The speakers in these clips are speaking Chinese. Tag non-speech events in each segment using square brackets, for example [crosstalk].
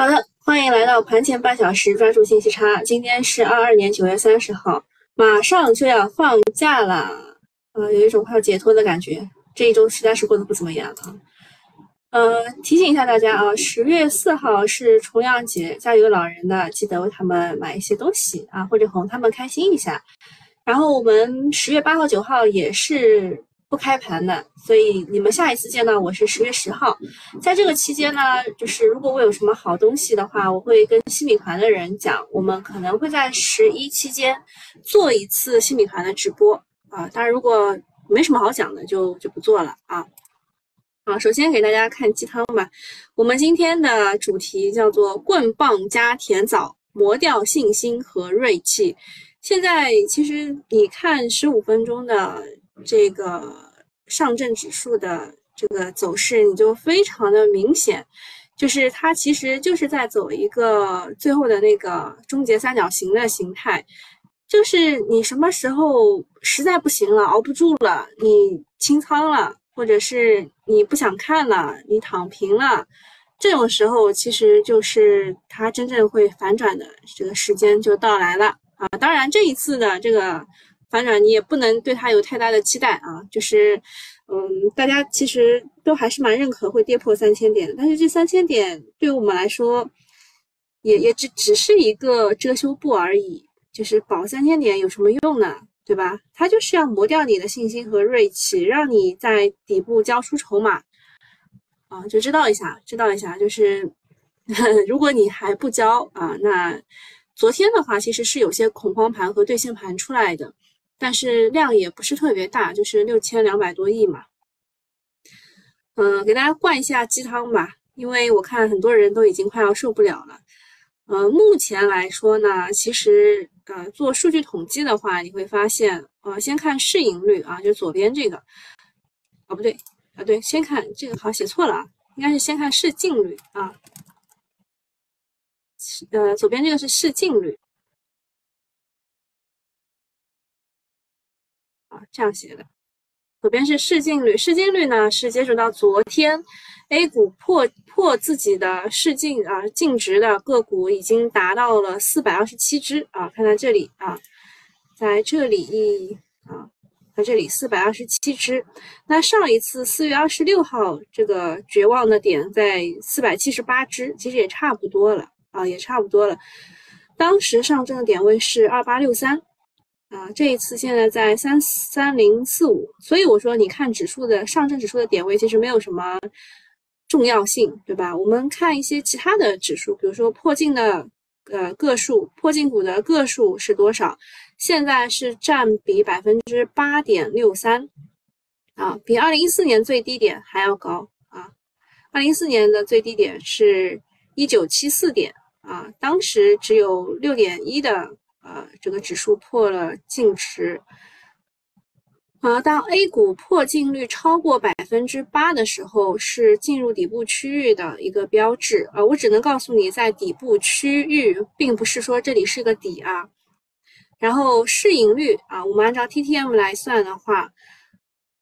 好的，欢迎来到盘前半小时专注信息差。今天是二二年九月三十号，马上就要放假了，呃，有一种快要解脱的感觉。这一周实在是过得不怎么样啊。呃，提醒一下大家啊，十月四号是重阳节，家里有老人的记得为他们买一些东西啊，或者哄他们开心一下。然后我们十月八号、九号也是。不开盘的，所以你们下一次见到我是十月十号，在这个期间呢，就是如果我有什么好东西的话，我会跟新米团的人讲，我们可能会在十一期间做一次新米团的直播啊。当然，如果没什么好讲的，就就不做了啊。啊，首先给大家看鸡汤吧，我们今天的主题叫做棍棒加甜枣，磨掉信心和锐气。现在其实你看十五分钟的。这个上证指数的这个走势，你就非常的明显，就是它其实就是在走一个最后的那个终结三角形的形态，就是你什么时候实在不行了，熬不住了，你清仓了，或者是你不想看了，你躺平了，这种时候其实就是它真正会反转的这个时间就到来了啊！当然这一次的这个。反转你也不能对它有太大的期待啊，就是，嗯，大家其实都还是蛮认可会跌破三千点，但是这三千点对于我们来说，也也只只是一个遮羞布而已，就是保三千点有什么用呢？对吧？它就是要磨掉你的信心和锐气，让你在底部交出筹码啊，就知道一下，知道一下，就是 [laughs] 如果你还不交啊，那昨天的话其实是有些恐慌盘和兑现盘出来的。但是量也不是特别大，就是六千两百多亿嘛。嗯，给大家灌一下鸡汤吧，因为我看很多人都已经快要受不了了。呃，目前来说呢，其实呃做数据统计的话，你会发现，呃，先看市盈率啊，就左边这个，哦不对啊对，先看这个好写错了啊，应该是先看市净率啊，呃左边这个是市净率。这样写的，左边是市净率，市净率呢是截止到昨天，A 股破破自己的市净啊净值的个股已经达到了四百二十七只啊，看在这里啊，在这里啊，在这里四百二十七只。那上一次四月二十六号这个绝望的点在四百七十八只，其实也差不多了啊，也差不多了。当时上证的点位是二八六三。啊，这一次现在在三三零四五，所以我说你看指数的上证指数的点位其实没有什么重要性，对吧？我们看一些其他的指数，比如说破净的呃个数，破净股的个数是多少？现在是占比百分之八点六三，啊，比二零一四年最低点还要高啊！二零一四年的最低点是一九七四点啊，当时只有六点一的。啊，这个指数破了净值，啊，当 A 股破净率超过百分之八的时候，是进入底部区域的一个标志啊。我只能告诉你，在底部区域，并不是说这里是个底啊。然后市盈率啊，我们按照 TTM 来算的话，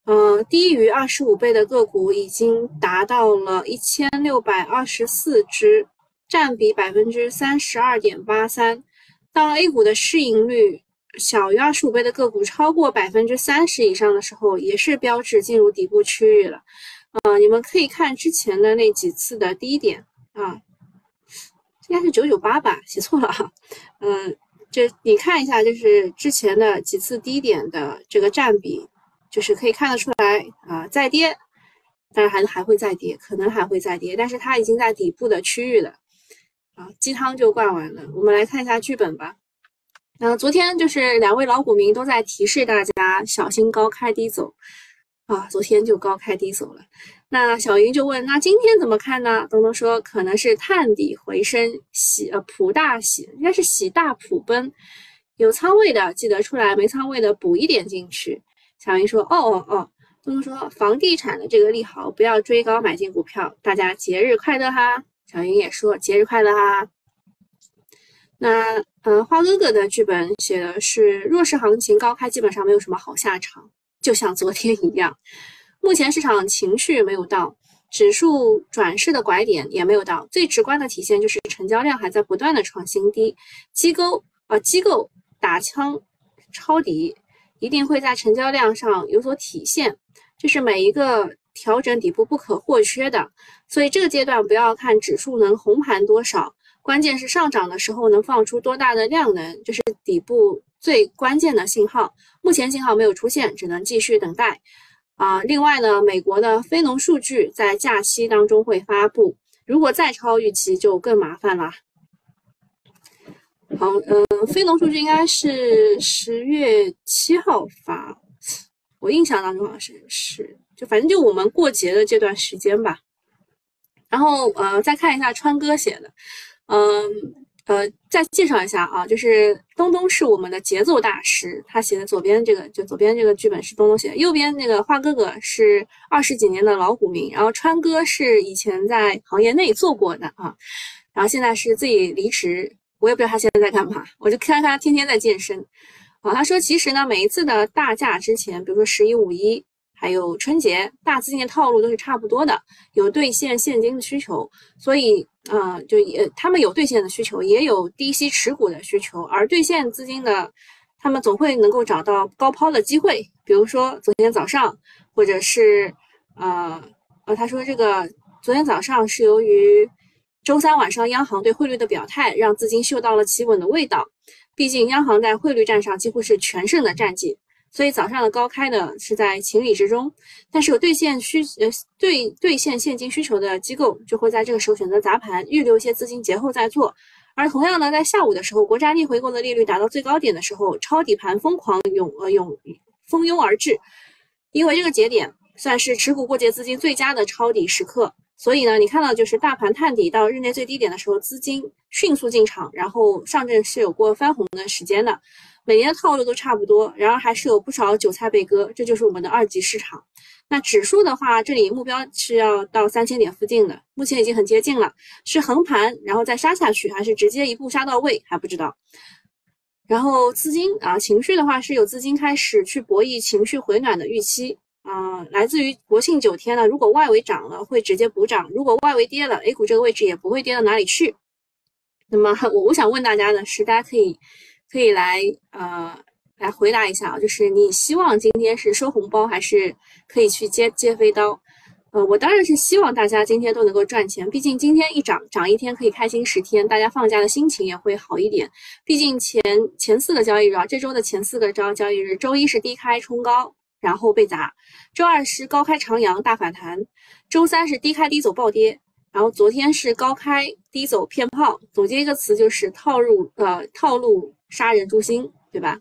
嗯，低于二十五倍的个股已经达到了一千六百二十四只，占比百分之三十二点八三。当 A 股的市盈率小于二十五倍的个股超过百分之三十以上的时候，也是标志进入底部区域了。呃，你们可以看之前的那几次的低点啊，应该是九九八吧，写错了哈。嗯，这你看一下，就是之前的几次低点的这个占比，就是可以看得出来啊，再跌，当然还还会再跌，可能还会再跌，但是它已经在底部的区域了。啊，鸡汤就灌完了，我们来看一下剧本吧。嗯，昨天就是两位老股民都在提示大家小心高开低走啊，昨天就高开低走了。那小云就问，那今天怎么看呢？东东说可能是探底回升，喜呃普大喜，应该是喜大普奔。有仓位的记得出来，没仓位的补一点进去。小云说，哦哦哦。东东说房地产的这个利好，不要追高买进股票。大家节日快乐哈。小云也说节日快乐哈。那嗯，花哥哥的剧本写的是弱势行情高开，基本上没有什么好下场，就像昨天一样。目前市场情绪没有到，指数转势的拐点也没有到。最直观的体现就是成交量还在不断的创新低，机构啊机构打枪抄底，一定会在成交量上有所体现，这是每一个调整底部不可或缺的。所以这个阶段不要看指数能红盘多少，关键是上涨的时候能放出多大的量能，这是底部最关键的信号。目前信号没有出现，只能继续等待。啊，另外呢，美国的非农数据在假期当中会发布，如果再超预期就更麻烦了。好，嗯，非农数据应该是十月七号发，我印象当中好像是是，就反正就我们过节的这段时间吧。然后呃，再看一下川哥写的，嗯呃，再介绍一下啊，就是东东是我们的节奏大师，他写的左边这个就左边这个剧本是东东写的，右边那个花哥哥是二十几年的老股民，然后川哥是以前在行业内做过的啊，然后现在是自己离职，我也不知道他现在在干嘛，我就看他天天在健身啊。他说其实呢，每一次的大假之前，比如说十一、五一。还有春节大资金的套路都是差不多的，有兑现现金的需求，所以啊，就也他们有兑现的需求，也有低息持股的需求，而兑现资金的，他们总会能够找到高抛的机会，比如说昨天早上，或者是呃呃，他说这个昨天早上是由于周三晚上央行对汇率的表态，让资金嗅到了企稳的味道，毕竟央行在汇率战上几乎是全胜的战绩。所以早上的高开呢是在情理之中，但是有兑现需呃兑兑现现金需求的机构就会在这个时候选择砸盘，预留一些资金节后再做。而同样呢，在下午的时候，国债逆回购的利率达到最高点的时候，抄底盘疯狂涌呃涌蜂拥而至，因为这个节点算是持股过节资金最佳的抄底时刻。所以呢，你看到就是大盘探底到日内最低点的时候，资金迅速进场，然后上证是有过翻红的时间的。每年的套路都差不多，然而还是有不少韭菜被割，这就是我们的二级市场。那指数的话，这里目标是要到三千点附近的，目前已经很接近了，是横盘然后再杀下去，还是直接一步杀到位还不知道。然后资金啊，情绪的话是有资金开始去博弈情绪回暖的预期啊，来自于国庆九天呢，如果外围涨了会直接补涨，如果外围跌了，A 股这个位置也不会跌到哪里去。那么 [laughs] 我我想问大家的是，大家可以。可以来呃来回答一下啊，就是你希望今天是收红包，还是可以去接接飞刀？呃，我当然是希望大家今天都能够赚钱，毕竟今天一涨涨一天可以开心十天，大家放假的心情也会好一点。毕竟前前四个交易日啊，这周的前四个交交易日，周一是低开冲高，然后被砸；周二是高开长阳大反弹；周三是低开低走暴跌。然后昨天是高开低走骗炮，总结一个词就是套路，呃，套路杀人诛心，对吧？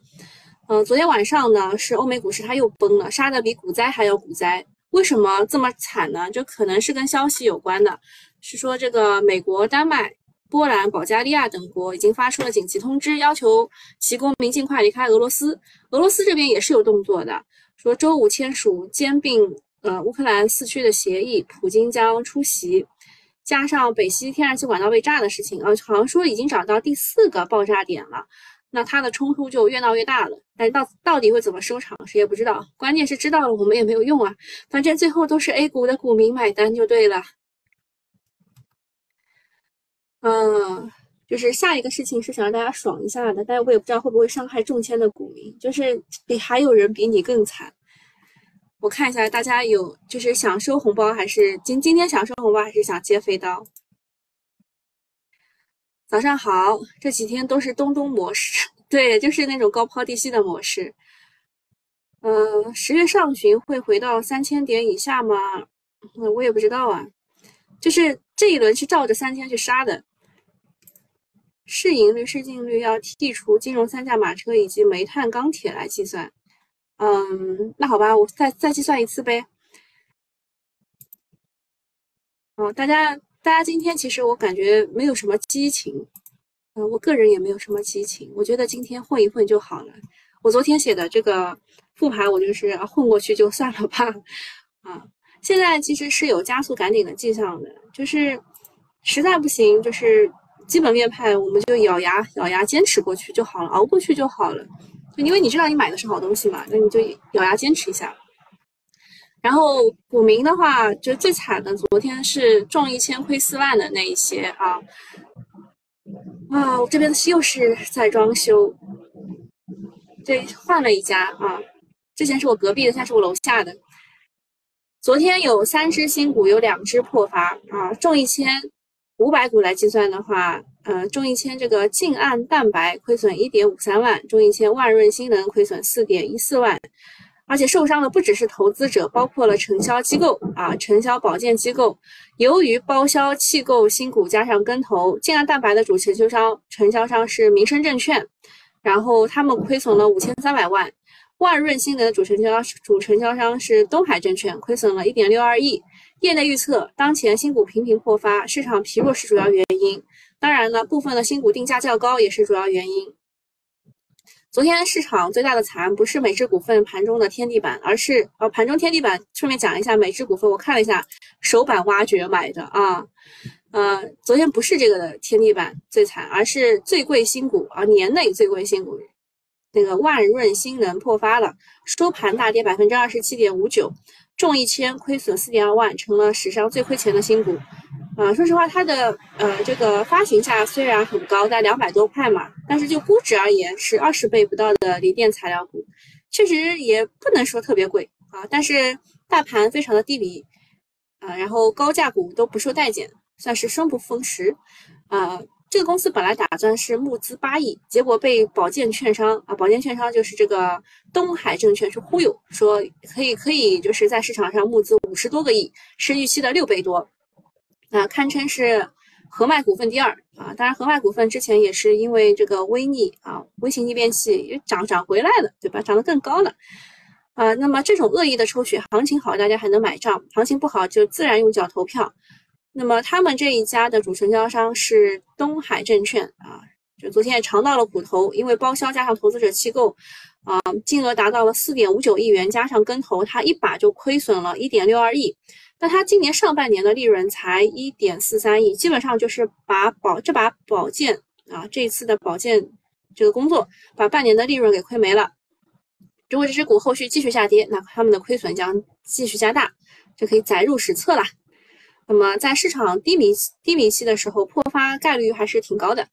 嗯，昨天晚上呢是欧美股市它又崩了，杀的比股灾还要股灾。为什么这么惨呢？就可能是跟消息有关的，是说这个美国、丹麦、波兰、保加利亚等国已经发出了紧急通知，要求其公民尽快离开俄罗斯。俄罗斯这边也是有动作的，说周五签署兼并呃乌克兰四区的协议，普京将出席。加上北溪天然气管道被炸的事情啊，好像说已经找到第四个爆炸点了，那它的冲突就越闹越大了。但到到底会怎么收场，谁也不知道。关键是知道了我们也没有用啊，反正最后都是 A 股的股民买单就对了。嗯，就是下一个事情是想让大家爽一下的，但是我也不知道会不会伤害中签的股民，就是比还有人比你更惨。我看一下，大家有就是想收红包，还是今今天想收红包，还是想接飞刀？早上好，这几天都是东东模式，[laughs] 对，就是那种高抛低吸的模式。嗯，十月上旬会回到三千点以下吗？我也不知道啊。就是这一轮是照着三千去杀的，市盈率、市净率要剔除金融三驾马车以及煤炭、钢铁来计算。嗯，那好吧，我再再计算一次呗。哦，大家，大家今天其实我感觉没有什么激情，嗯，我个人也没有什么激情，我觉得今天混一混就好了。我昨天写的这个复盘，我就是混过去就算了吧。啊，现在其实是有加速赶顶的迹象的，就是实在不行，就是基本面派，我们就咬牙咬牙坚持过去就好了，熬过去就好了。就因为你知道你买的是好东西嘛，那你就咬牙坚持一下。然后股民的话，就最惨的，昨天是中一千亏四万的那一些啊。啊，我这边又是在装修，对，换了一家啊，之前是我隔壁的，现在是我楼下的。昨天有三只新股，有两只破发啊，中一千五百股来计算的话，呃，中一千这个净岸蛋白亏损一点五三万，中一千万润新能亏损四点一四万。而且受伤的不只是投资者，包括了承销机构啊，承销保荐机构。由于包销弃购新股加上跟投，净安蛋白的主承销商承销商是民生证券，然后他们亏损了五千三百万。万润新能的主承销主承销商是东海证券，亏损了一点六二亿。业内预测，当前新股频频破发，市场疲弱是主要原因。当然呢，部分的新股定价较高也是主要原因。昨天市场最大的惨不是美芝股份盘中的天地板，而是呃盘中天地板。顺便讲一下美芝股份，我看了一下首板挖掘买的啊，呃，昨天不是这个的天地板最惨，而是最贵新股啊，年内最贵新股那个万润新能破发了，收盘大跌百分之二十七点五九，中一千亏损四点二万，成了史上最亏钱的新股。啊，说实话，它的呃这个发行价虽然很高，在两百多块嘛，但是就估值而言是二十倍不到的锂电材料股，确实也不能说特别贵啊。但是大盘非常的低迷啊，然后高价股都不受待见，算是生不逢时啊。这个公司本来打算是募资八亿，结果被保荐券商啊，保荐券商就是这个东海证券去忽悠，说可以可以就是在市场上募资五十多个亿，是预期的六倍多。啊，堪称是河脉股份第二啊！当然，河脉股份之前也是因为这个微逆啊，微型逆变器也涨涨回来了，对吧？涨得更高了啊！那么这种恶意的抽血，行情好大家还能买账，行情不好就自然用脚投票。那么他们这一家的主承销商是东海证券啊，就昨天也尝到了苦头，因为包销加上投资者弃购啊，金额达到了四点五九亿元，加上跟投，它一把就亏损了一点六二亿。那它今年上半年的利润才一点四三亿，基本上就是把保这把保剑啊，这一次的保剑这个工作，把半年的利润给亏没了。如果这只股后续继续下跌，那他们的亏损将继续加大，就可以载入史册了。那么在市场低迷低迷期的时候，破发概率还是挺高的，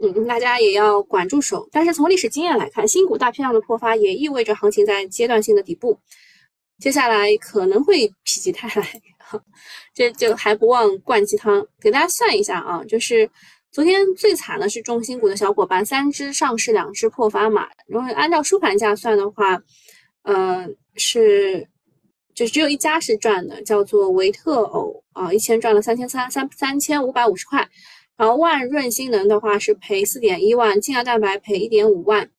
嗯，大家也要管住手。但是从历史经验来看，新股大批量的破发也意味着行情在阶段性的底部。接下来可能会否极泰来，[laughs] 这就还不忘灌鸡汤。给大家算一下啊，就是昨天最惨的是中新股的小伙伴，三只上市，两只破发嘛。如果按照收盘价算的话，嗯，是就只有一家是赚的，叫做维特偶啊，一千赚了三千三三三千五百五十块。然后万润新能的话是赔四点一万，金亚蛋白赔一点五万。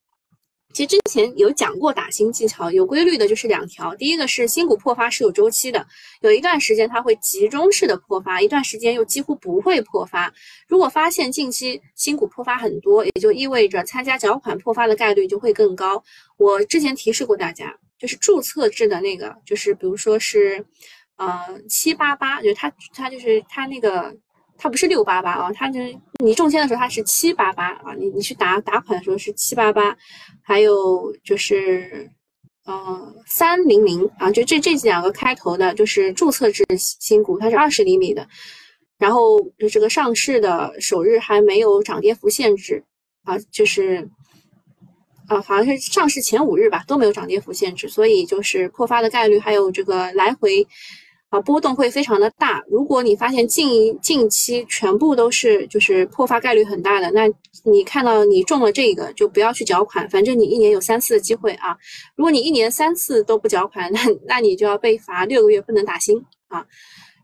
其实之前有讲过打新技巧，有规律的就是两条。第一个是新股破发是有周期的，有一段时间它会集中式的破发，一段时间又几乎不会破发。如果发现近期新股破发很多，也就意味着参加缴款破发的概率就会更高。我之前提示过大家，就是注册制的那个，就是比如说是，呃，七八八，就它它就是它那个。它不是六八八啊，它就是你中签的时候它是七八八啊，你你去打打款的时候是七八八，还有就是呃三零零啊，就这这两个开头的，就是注册制新股，它是二十厘米的，然后就这个上市的首日还没有涨跌幅限制啊，就是啊好像是上市前五日吧都没有涨跌幅限制，所以就是破发的概率还有这个来回。啊，波动会非常的大。如果你发现近近期全部都是就是破发概率很大的，那你看到你中了这个，就不要去缴款，反正你一年有三次的机会啊。如果你一年三次都不缴款，那那你就要被罚六个月，不能打新啊。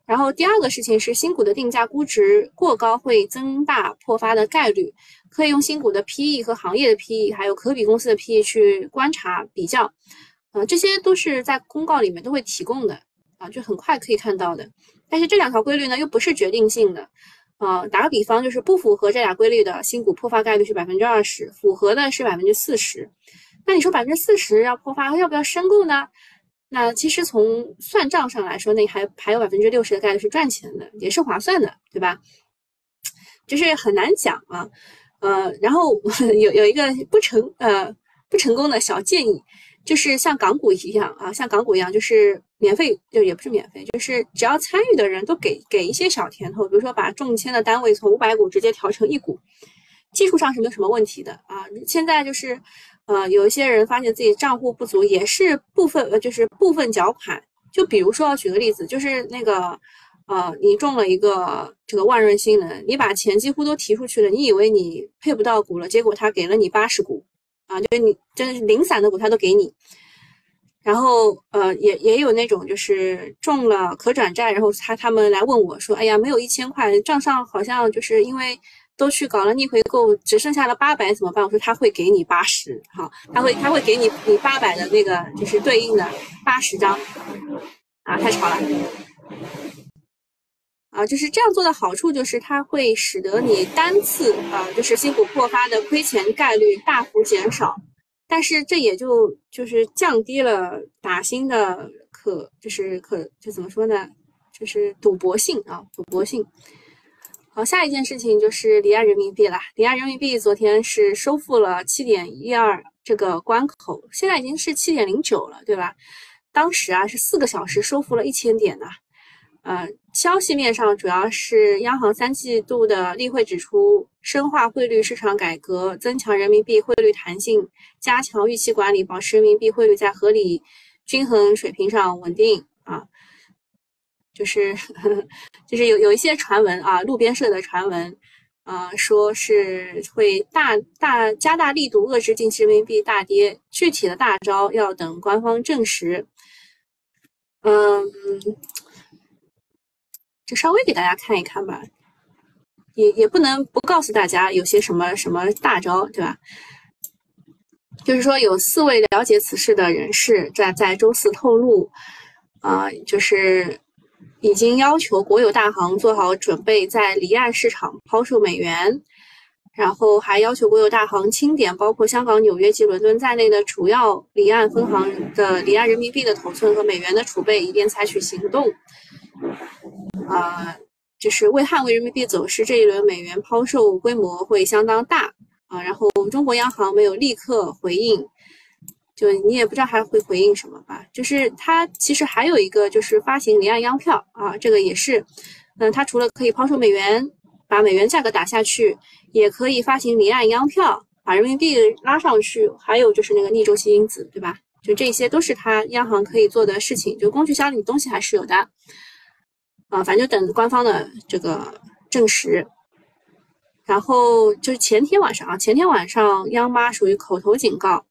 然后第二个事情是新股的定价估值过高会增大破发的概率，可以用新股的 PE 和行业的 PE，还有可比公司的 PE 去观察比较，呃，这些都是在公告里面都会提供的。啊，就很快可以看到的，但是这两条规律呢又不是决定性的，啊，打个比方，就是不符合这俩规律的新股破发概率是百分之二十，符合的是百分之四十。那你说百分之四十要破发，要不要申购呢？那其实从算账上来说，那还还有百分之六十的概率是赚钱的，也是划算的，对吧？就是很难讲啊，呃，然后 [laughs] 有有一个不成，呃，不成功的小建议。就是像港股一样啊，像港股一样，就是免费就也不是免费，就是只要参与的人都给给一些小甜头，比如说把中签的单位从五百股直接调成一股，技术上是没有什么问题的啊。现在就是，呃，有一些人发现自己账户不足，也是部分呃就是部分缴款，就比如说举个例子，就是那个。啊，你中了一个这个万润新能，你把钱几乎都提出去了，你以为你配不到股了，结果他给了你八十股，啊，就是你真的是零散的股他都给你。然后呃，也也有那种就是中了可转债，然后他他们来问我说，哎呀，没有一千块，账上好像就是因为都去搞了逆回购，只剩下了八百怎么办？我说他会给你八十，哈，他会他会给你你八百的那个就是对应的八十张，啊，太吵了。啊，就是这样做的好处就是它会使得你单次啊，就是新股破发的亏钱概率大幅减少，但是这也就就是降低了打新的可就是可就怎么说呢，就是赌博性啊，赌博性。好，下一件事情就是离岸人民币了，离岸人民币昨天是收复了七点一二这个关口，现在已经是七点零九了，对吧？当时啊是四个小时收复了一千点呢。呃，消息面上主要是央行三季度的例会指出，深化汇率市场改革，增强人民币汇率弹性，加强预期管理，保持人民币汇率在合理均衡水平上稳定啊。就是 [laughs] 就是有有一些传闻啊，路边社的传闻，啊，说是会大大加大力度遏制近期人民币大跌，具体的大招要等官方证实。嗯。就稍微给大家看一看吧，也也不能不告诉大家有些什么什么大招，对吧？就是说有四位了解此事的人士在在周四透露，啊，就是已经要求国有大行做好准备，在离岸市场抛售美元，然后还要求国有大行清点包括香港、纽约及伦敦在内的主要离岸分行的离岸人民币的头寸和美元的储备，以便采取行动。啊，就是为捍卫人民币走势，这一轮美元抛售规模会相当大啊。然后中国央行没有立刻回应，就你也不知道还会回应什么吧。就是它其实还有一个就是发行离岸央票啊，这个也是，嗯，它除了可以抛售美元，把美元价格打下去，也可以发行离岸央票，把人民币拉上去。还有就是那个逆周期因子，对吧？就这些都是它央行可以做的事情。就工具箱里东西还是有的。啊，反正就等官方的这个证实。然后就是前天晚上啊，前天晚上央妈属于口头警告，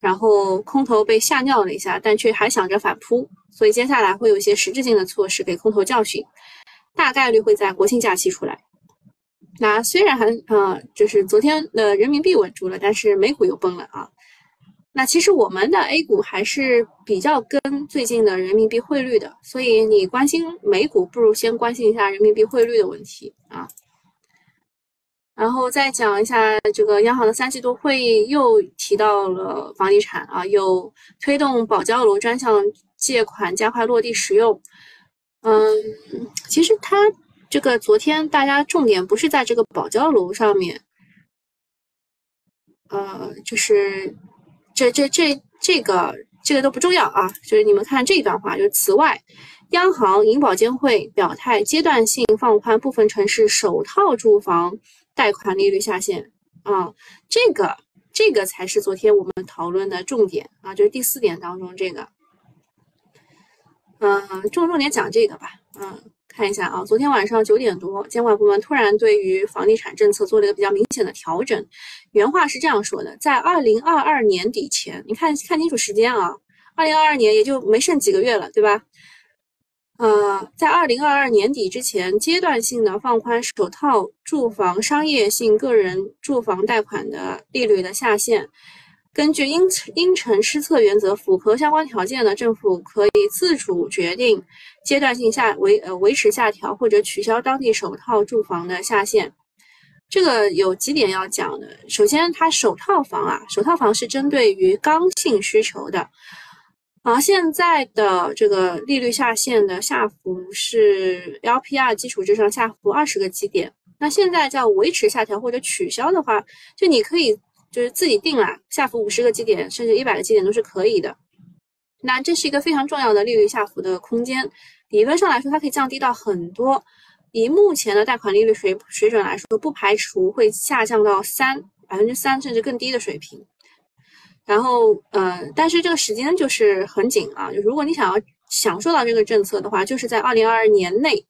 然后空头被吓尿了一下，但却还想着反扑，所以接下来会有一些实质性的措施给空头教训，大概率会在国庆假期出来。那虽然还呃，就是昨天的人民币稳住了，但是美股又崩了啊。那其实我们的 A 股还是比较跟最近的人民币汇率的，所以你关心美股，不如先关心一下人民币汇率的问题啊。然后再讲一下这个央行的三季度会议又提到了房地产啊，有推动保交楼专项借款加快落地使用。嗯，其实它这个昨天大家重点不是在这个保交楼上面，呃，就是。这这这这个这个都不重要啊，就是你们看这一段话，就是此外，央行、银保监会表态阶段性放宽部分城市首套住房贷款利率下限啊，这个这个才是昨天我们讨论的重点啊，就是第四点当中这个，嗯，重重点讲这个吧，嗯。看一下啊，昨天晚上九点多，监管部门突然对于房地产政策做了一个比较明显的调整。原话是这样说的：在二零二二年底前，你看看清楚时间啊，二零二二年也就没剩几个月了，对吧？呃，在二零二二年底之前，阶段性的放宽首套住房商业性个人住房贷款的利率的下限。根据因因城施策原则，符合相关条件的政府可以自主决定阶段性下维呃维持下调或者取消当地首套住房的下限。这个有几点要讲的。首先，它首套房啊，首套房是针对于刚性需求的。啊，现在的这个利率下限的下浮是 LPR 基础之上下浮二十个基点。那现在叫维持下调或者取消的话，就你可以。就是自己定了，下浮五十个基点，甚至一百个基点都是可以的。那这是一个非常重要的利率下浮的空间。理论上来说，它可以降低到很多。以目前的贷款利率水水准来说，不排除会下降到三百分之三甚至更低的水平。然后，呃，但是这个时间就是很紧啊。就如果你想要享受到这个政策的话，就是在二零二二年内，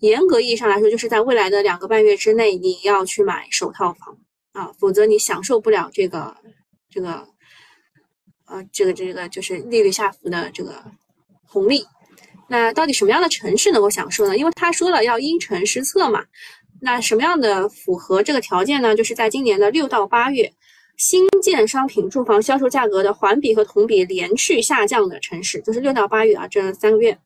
严格意义上来说，就是在未来的两个半月之内，你要去买首套房啊，否则你享受不了这个这个，呃，这个这个就是利率下浮的这个红利。那到底什么样的城市能够享受呢？因为他说了要因城施策嘛。那什么样的符合这个条件呢？就是在今年的六到八月，新建商品住房销售价格的环比和同比连续下降的城市，就是六到八月啊这三个月，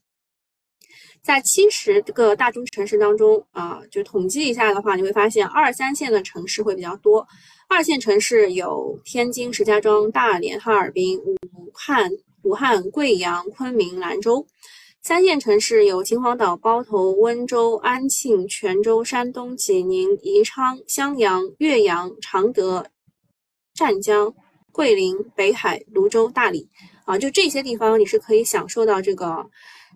在七十个大中城市当中啊，就统计一下的话，你会发现二三线的城市会比较多。二线城市有天津、石家庄、大连、哈尔滨、武汉、武汉、贵阳、昆明、兰州。三线城市有秦皇岛、包头、温州、安庆、泉州、山东济宁、宜昌、襄阳、岳阳、常德、湛江、桂林、北海、泸州、大理啊，就这些地方你是可以享受到这个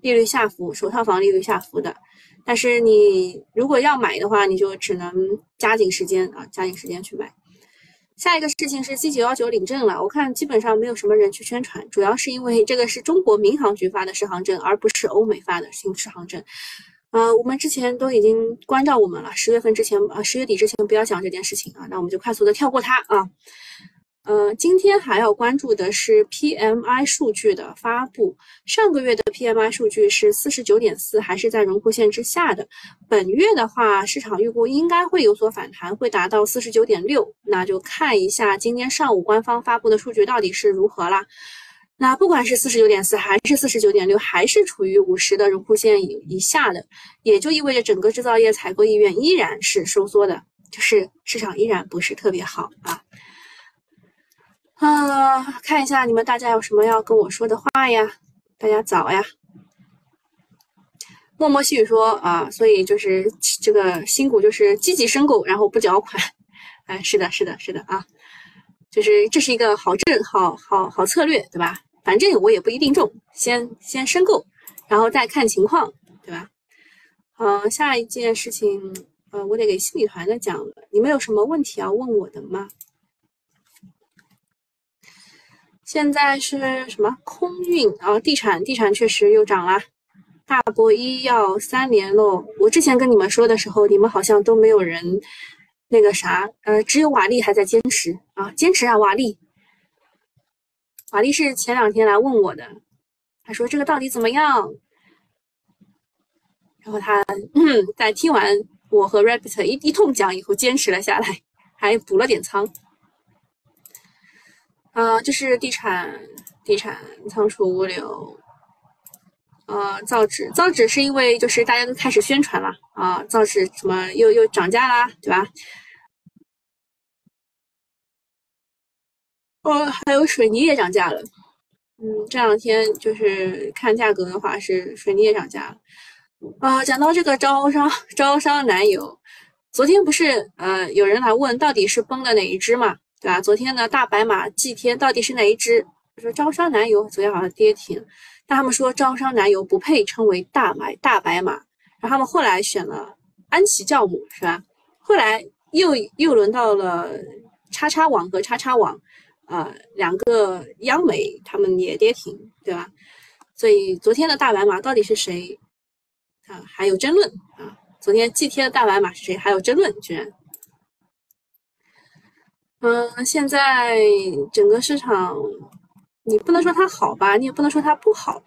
利率下浮，首套房利率下浮的。但是你如果要买的话，你就只能加紧时间啊，加紧时间去买。下一个事情是 C 九幺九领证了，我看基本上没有什么人去宣传，主要是因为这个是中国民航局发的适航证，而不是欧美发的新适航证。呃，我们之前都已经关照我们了，十月份之前啊，十月底之前不要讲这件事情啊，那我们就快速的跳过它啊。呃，今天还要关注的是 PMI 数据的发布。上个月的 PMI 数据是四十九点四，还是在荣枯线之下的。本月的话，市场预估应该会有所反弹，会达到四十九点六。那就看一下今天上午官方发布的数据到底是如何啦。那不管是四十九点四，还是四十九点六，还是处于五十的荣枯线以以下的，也就意味着整个制造业采购意愿依然是收缩的，就是市场依然不是特别好啊。啊，看一下你们大家有什么要跟我说的话呀？大家早呀！默默细语说啊，所以就是这个新股就是积极申购，然后不缴款。哎，是的，是的，是的啊，就是这是一个好政好好好策略，对吧？反正我也不一定中，先先申购，然后再看情况，对吧？好，下一件事情，呃，我得给新米团的讲了。你们有什么问题要问我的吗？现在是什么空运啊？地产，地产确实又涨了。大博医药三连喽。我之前跟你们说的时候，你们好像都没有人那个啥，呃，只有瓦力还在坚持啊，坚持啊，瓦力。瓦力是前两天来问我的，他说这个到底怎么样？然后他在听完我和 Rabbit 一一通讲以后，坚持了下来，还补了点仓。啊，就是地产、地产、仓储、物流，呃，造纸，造纸是因为就是大家都开始宣传了啊，造纸什么又又涨价啦，对吧？哦，还有水泥也涨价了，嗯，这两天就是看价格的话是水泥也涨价了。啊，讲到这个招商招商男友，昨天不是呃有人来问到底是崩的哪一只嘛？对吧？昨天的大白马祭天到底是哪一只？说招商南油昨天好像跌停，但他们说招商南油不配称为大白大白马，然后他们后来选了安琪酵母，是吧？后来又又轮到了叉叉网和叉叉网，呃，两个央媒他们也跌停，对吧？所以昨天的大白马到底是谁啊？还有争论啊！昨天祭天的大白马是谁？还有争论，居然。嗯，现在整个市场，你不能说它好吧，你也不能说它不好，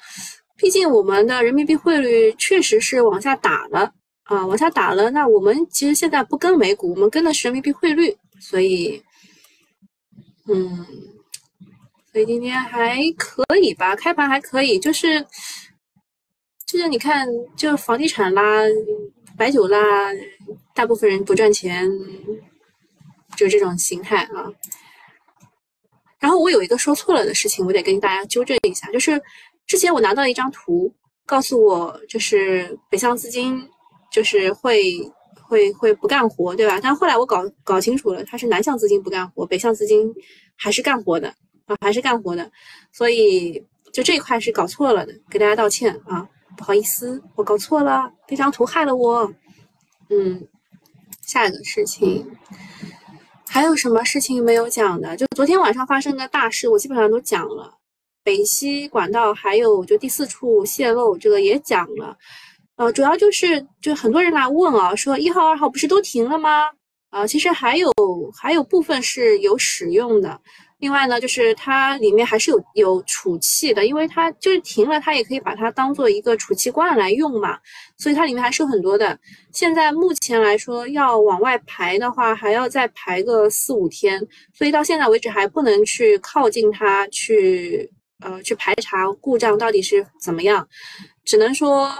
毕竟我们的人民币汇率确实是往下打了啊，往下打了。那我们其实现在不跟美股，我们跟的是人民币汇率，所以，嗯，所以今天还可以吧，开盘还可以，就是就是你看，就房地产啦，白酒啦，大部分人不赚钱。就这种形态啊，然后我有一个说错了的事情，我得跟大家纠正一下，就是之前我拿到一张图，告诉我就是北向资金就是会会会不干活，对吧？但后来我搞搞清楚了，它是南向资金不干活，北向资金还是干活的啊，还是干活的。所以就这一块是搞错了的，给大家道歉啊，不好意思，我搞错了，这张图害了我。嗯，下一个事情还有什么事情没有讲的？就昨天晚上发生的大事，我基本上都讲了。北溪管道还有就第四处泄漏，这个也讲了。呃，主要就是就很多人来问啊，说一号、二号不是都停了吗？啊，其实还有还有部分是有使用的。另外呢，就是它里面还是有有储气的，因为它就是停了，它也可以把它当做一个储气罐来用嘛。所以它里面还是有很多的。现在目前来说，要往外排的话，还要再排个四五天，所以到现在为止还不能去靠近它去呃去排查故障到底是怎么样，只能说。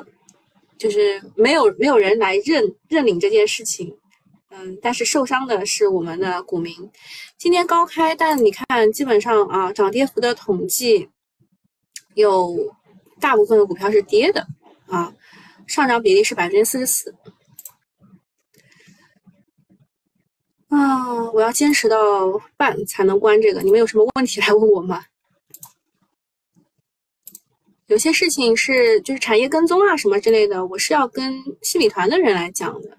就是没有没有人来认认领这件事情，嗯，但是受伤的是我们的股民。今天高开，但你看，基本上啊，涨跌幅的统计，有大部分的股票是跌的啊，上涨比例是百分之四十四。啊，我要坚持到半才能关这个。你们有什么问题来问我吗？有些事情是就是产业跟踪啊什么之类的，我是要跟新米团的人来讲的。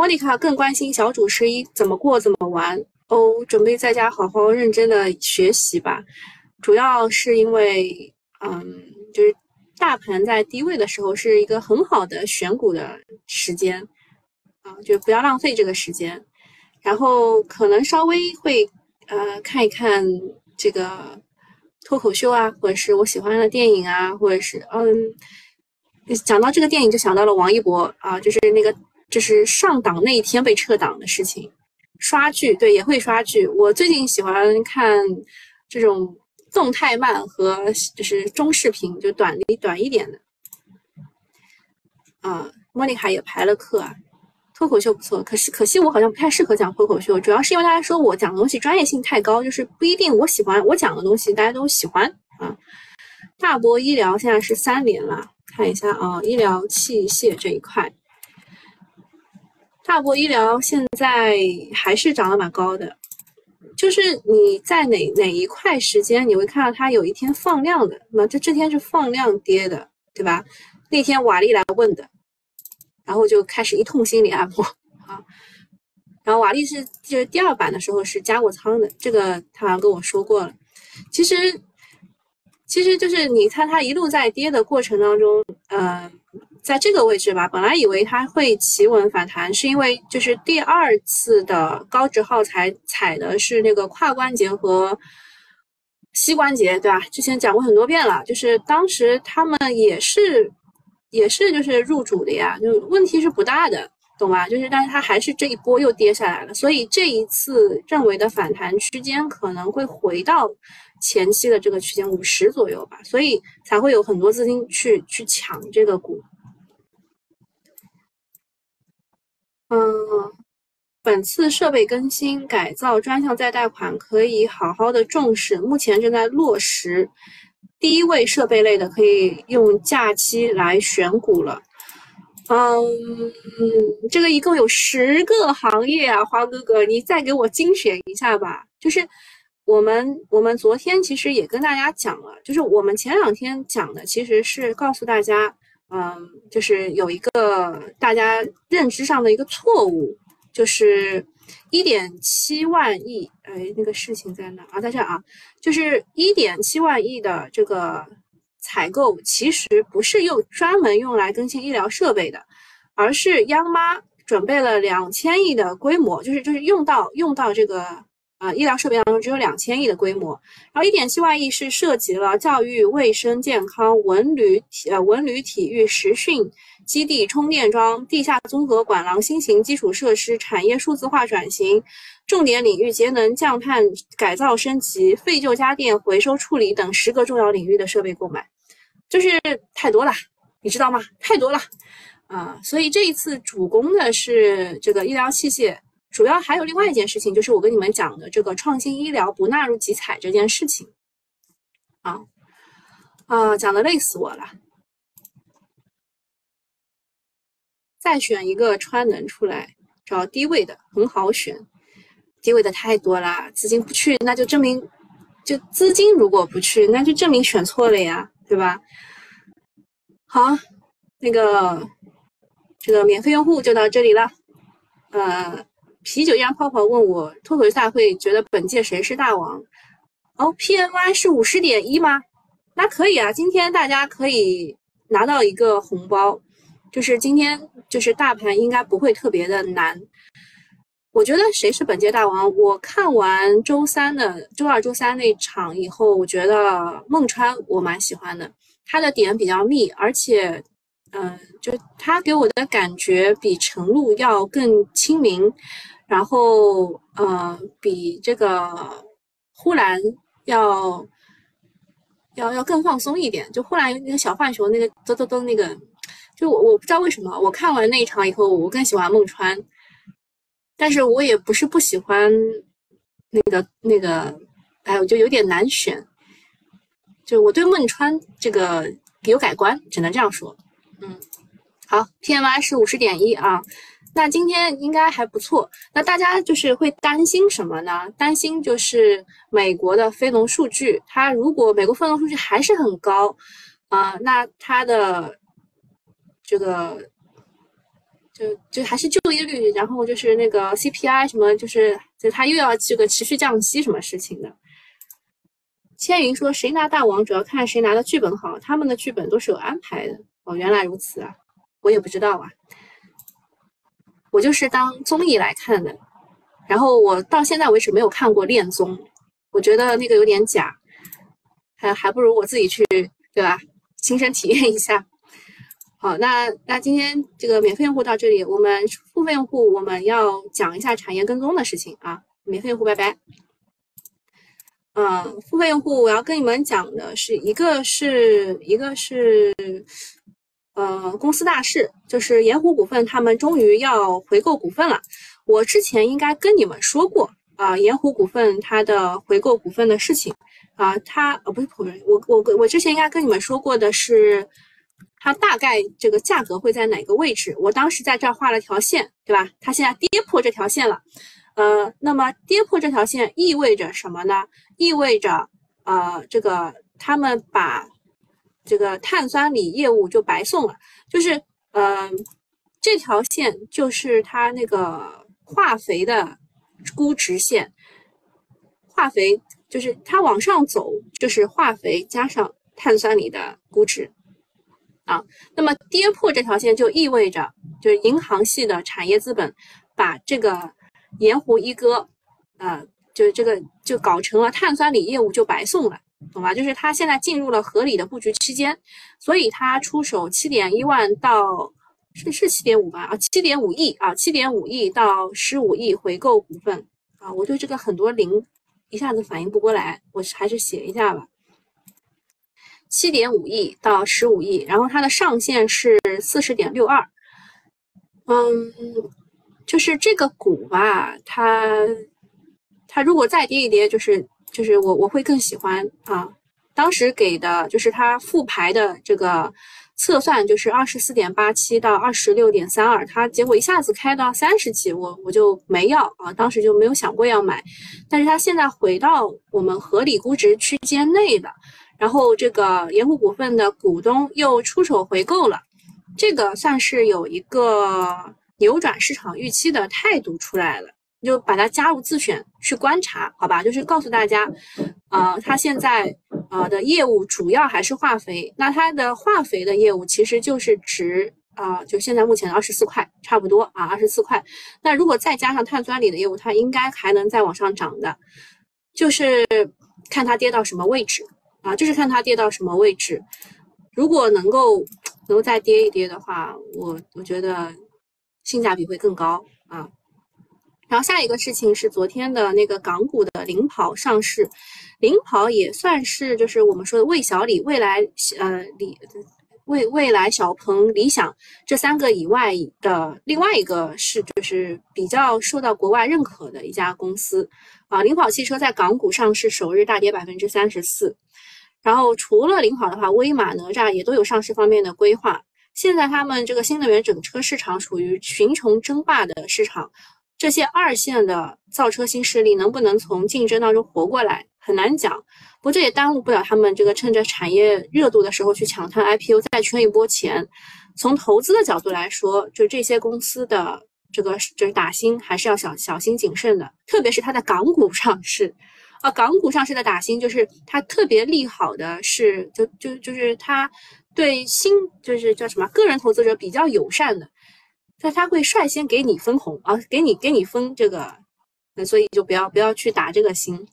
莫妮卡更关心小主十一怎么过怎么玩哦，准备在家好好认真的学习吧。主要是因为，嗯，就是大盘在低位的时候是一个很好的选股的时间啊，就不要浪费这个时间。然后可能稍微会呃看一看这个。脱口秀啊，或者是我喜欢的电影啊，或者是嗯，讲到这个电影就想到了王一博啊，就是那个就是上档那一天被撤档的事情。刷剧对也会刷剧，我最近喜欢看这种动态漫和就是中视频，就短一短一点的。啊，莫妮卡也排了课啊。脱口秀不错，可是可惜我好像不太适合讲脱口秀，主要是因为大家说我讲的东西专业性太高，就是不一定我喜欢我讲的东西大家都喜欢啊。大博医疗现在是三连了，看一下啊，医疗器械这一块，大博医疗现在还是涨得蛮高的，就是你在哪哪一块时间你会看到它有一天放量的，那这这天是放量跌的，对吧？那天瓦力来问的。然后就开始一通心理按摩 [laughs] 啊，然后瓦力是就是第二版的时候是加过仓的，这个他好像跟我说过了。其实其实就是你看它一路在跌的过程当中，呃，在这个位置吧，本来以为它会企稳反弹，是因为就是第二次的高值耗材踩的是那个胯关节和膝关节，对吧？之前讲过很多遍了，就是当时他们也是。也是就是入主的呀，就问题是不大的，懂吧？就是但是它还是这一波又跌下来了，所以这一次认为的反弹区间可能会回到前期的这个区间五十左右吧，所以才会有很多资金去去抢这个股。嗯，本次设备更新改造专项再贷款可以好好的重视，目前正在落实。第一位设备类的可以用假期来选股了，嗯，这个一共有十个行业啊，花哥哥，你再给我精选一下吧。就是我们我们昨天其实也跟大家讲了，就是我们前两天讲的其实是告诉大家，嗯，就是有一个大家认知上的一个错误，就是。一点七万亿，哎，那个事情在哪啊？在这啊，就是一点七万亿的这个采购，其实不是用专门用来更新医疗设备的，而是央妈准备了两千亿的规模，就是就是用到用到这个啊医疗设备当中只有两千亿的规模，然后一点七万亿是涉及了教育、卫生、健康、文旅体、呃文旅、体育、实训。基地充电桩、地下综合管廊、新型基础设施、产业数字化转型、重点领域节能降碳改造升级、废旧家电回收处理等十个重要领域的设备购买，就是太多了，你知道吗？太多了啊！所以这一次主攻的是这个医疗器械，主要还有另外一件事情，就是我跟你们讲的这个创新医疗不纳入集采这件事情啊啊，讲的累死我了。再选一个川能出来，找低位的很好选，低位的太多啦，资金不去，那就证明就资金如果不去，那就证明选错了呀，对吧？好，那个这个免费用户就到这里了。呃，啤酒样泡泡问我脱口秀大会觉得本届谁是大王？哦，PMI 是五十点一吗？那可以啊，今天大家可以拿到一个红包，就是今天就是大盘应该不会特别的难。我觉得谁是本届大王？我看完周三的、周二、周三那场以后，我觉得孟川我蛮喜欢的，他的点比较密，而且，嗯，就他给我的感觉比陈露要更亲民，然后，呃，比这个呼兰要要要更放松一点。就呼兰那个小浣熊那个嘚嘚嘚那个，就我我不知道为什么，我看完那一场以后，我更喜欢孟川。但是我也不是不喜欢那个那个，哎，我就有点难选。就我对孟川这个有改观，只能这样说。嗯，好，PMI 是五十点一啊，那今天应该还不错。那大家就是会担心什么呢？担心就是美国的非农数据，它如果美国非农数据还是很高啊，那它的这个。就就还是就业率，然后就是那个 CPI 什么，就是就他又要这个持续降息什么事情的。千云说谁拿大王主要看谁拿的剧本好，他们的剧本都是有安排的。哦，原来如此啊，我也不知道啊，我就是当综艺来看的。然后我到现在为止没有看过恋综，我觉得那个有点假，还还不如我自己去，对吧？亲身体验一下。好，那那今天这个免费用户到这里，我们付费用户我们要讲一下产业跟踪的事情啊。免费用户拜拜。嗯，付费用户我要跟你们讲的是一个是一个是呃公司大事，就是盐湖股份他们终于要回购股份了。我之前应该跟你们说过啊，盐湖股份它的回购股份的事情啊，它呃不是普人，我我我之前应该跟你们说过的是。它大概这个价格会在哪个位置？我当时在这儿画了条线，对吧？它现在跌破这条线了，呃，那么跌破这条线意味着什么呢？意味着呃，这个他们把这个碳酸锂业务就白送了，就是呃，这条线就是它那个化肥的估值线，化肥就是它往上走，就是化肥加上碳酸锂的估值。啊，那么跌破这条线就意味着，就是银行系的产业资本把这个盐湖一哥，呃，就这个就搞成了碳酸锂业务就白送了，懂吧？就是他现在进入了合理的布局区间，所以他出手七点一万到是是七点五吧？啊，七点五亿啊，七点五亿到十五亿回购股份啊，我对这个很多零一下子反应不过来，我还是写一下吧。七点五亿到十五亿，然后它的上限是四十点六二。嗯，就是这个股吧，它它如果再跌一跌，就是就是我我会更喜欢啊。当时给的就是它复牌的这个测算，就是二十四点八七到二十六点三二，它结果一下子开到三十几，我我就没要啊，当时就没有想过要买。但是它现在回到我们合理估值区间内的。然后这个盐湖股份的股东又出手回购了，这个算是有一个扭转市场预期的态度出来了，你就把它加入自选去观察，好吧？就是告诉大家，呃，它现在呃的业务主要还是化肥，那它的化肥的业务其实就是值啊，就现在目前的二十四块差不多啊，二十四块。那如果再加上碳酸锂的业务，它应该还能再往上涨的，就是看它跌到什么位置。啊，就是看它跌到什么位置，如果能够能够再跌一跌的话，我我觉得性价比会更高啊。然后下一个事情是昨天的那个港股的领跑上市，领跑也算是就是我们说的魏小李、未来呃李未未来小鹏、理想这三个以外的另外一个是就是比较受到国外认可的一家公司啊。领跑汽车在港股上市首日大跌百分之三十四。然后除了领跑的话，威马、哪吒也都有上市方面的规划。现在他们这个新能源整车市场处于群雄争霸的市场，这些二线的造车新势力能不能从竞争当中活过来很难讲。不过这也耽误不了他们这个趁着产业热度的时候去抢滩 IPO，再圈一波钱。从投资的角度来说，就这些公司的这个就是打新还是要小小心谨慎的，特别是它在港股上市。啊，港股上市的打新就是它特别利好的是，就就就是它对新就是叫什么个人投资者比较友善的，那它会率先给你分红啊，给你给你分这个，那所以就不要不要去打这个心。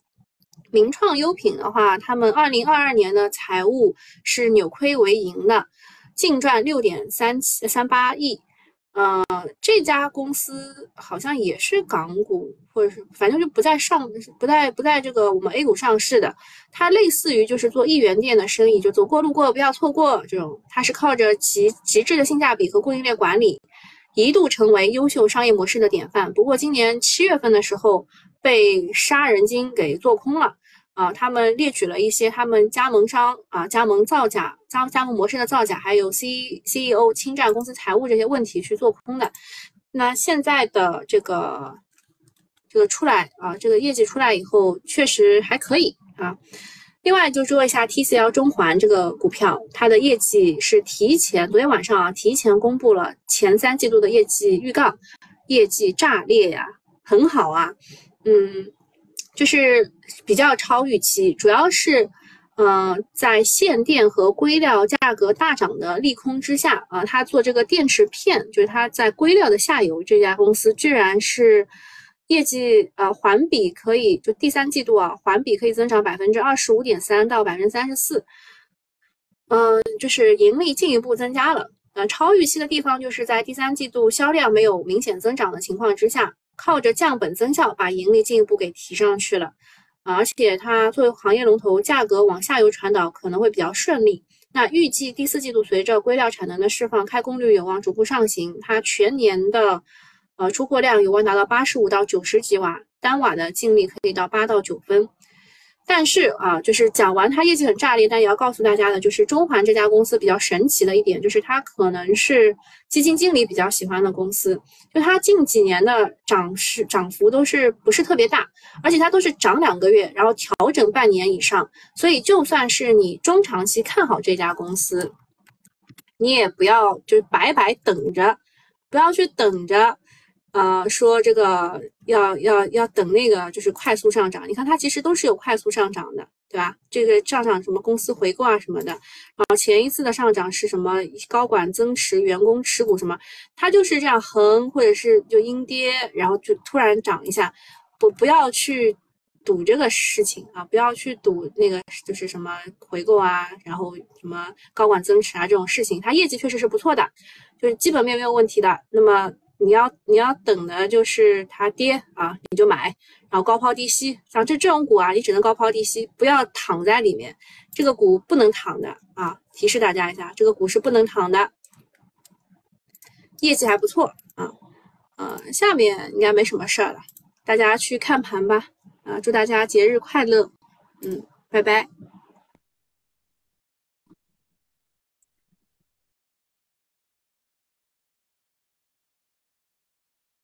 名创优品的话，他们二零二二年的财务是扭亏为盈的，净赚六点三七三八亿。呃，这家公司好像也是港股，或者是反正就不在上，不在不在这个我们 A 股上市的。它类似于就是做一元店的生意，就走过路过不要错过这种。它是靠着极极致的性价比和供应链管理，一度成为优秀商业模式的典范。不过今年七月份的时候被杀人鲸给做空了。啊，他们列举了一些他们加盟商啊，加盟造假、加加盟模式的造假，还有 C CEO 侵占公司财务这些问题去做空的。那现在的这个这个出来啊，这个业绩出来以后，确实还可以啊。另外就说一下 TCL 中环这个股票，它的业绩是提前昨天晚上啊，提前公布了前三季度的业绩预告，业绩炸裂呀，很好啊，嗯。就是比较超预期，主要是，嗯，在限电和硅料价格大涨的利空之下，啊，它做这个电池片，就是它在硅料的下游这家公司，居然是业绩，呃，环比可以就第三季度啊，环比可以增长百分之二十五点三到百分之三十四，嗯，就是盈利进一步增加了，呃，超预期的地方就是在第三季度销量没有明显增长的情况之下。靠着降本增效，把盈利进一步给提上去了，而且它作为行业龙头，价格往下游传导可能会比较顺利。那预计第四季度随着硅料产能的释放，开工率有望逐步上行，它全年的呃出货量有望达到八十五到九十几瓦，单瓦的净利可以到八到九分。但是啊，就是讲完它业绩很炸裂，但也要告诉大家的，就是中环这家公司比较神奇的一点，就是它可能是基金经理比较喜欢的公司。就它近几年的涨势涨幅都是不是特别大，而且它都是涨两个月，然后调整半年以上。所以就算是你中长期看好这家公司，你也不要就是白白等着，不要去等着。呃，说这个要要要等那个就是快速上涨，你看它其实都是有快速上涨的，对吧？这个上涨什么公司回购啊什么的，然后前一次的上涨是什么？高管增持、员工持股什么，它就是这样横或者是就阴跌，然后就突然涨一下，不不要去赌这个事情啊，不要去赌那个就是什么回购啊，然后什么高管增持啊这种事情，它业绩确实是不错的，就是基本面没有问题的，那么。你要你要等的就是它跌啊，你就买，然后高抛低吸，像这这种股啊，你只能高抛低吸，不要躺在里面。这个股不能躺的啊，提示大家一下，这个股是不能躺的。业绩还不错啊，呃，下面应该没什么事儿了，大家去看盘吧。啊，祝大家节日快乐，嗯，拜拜。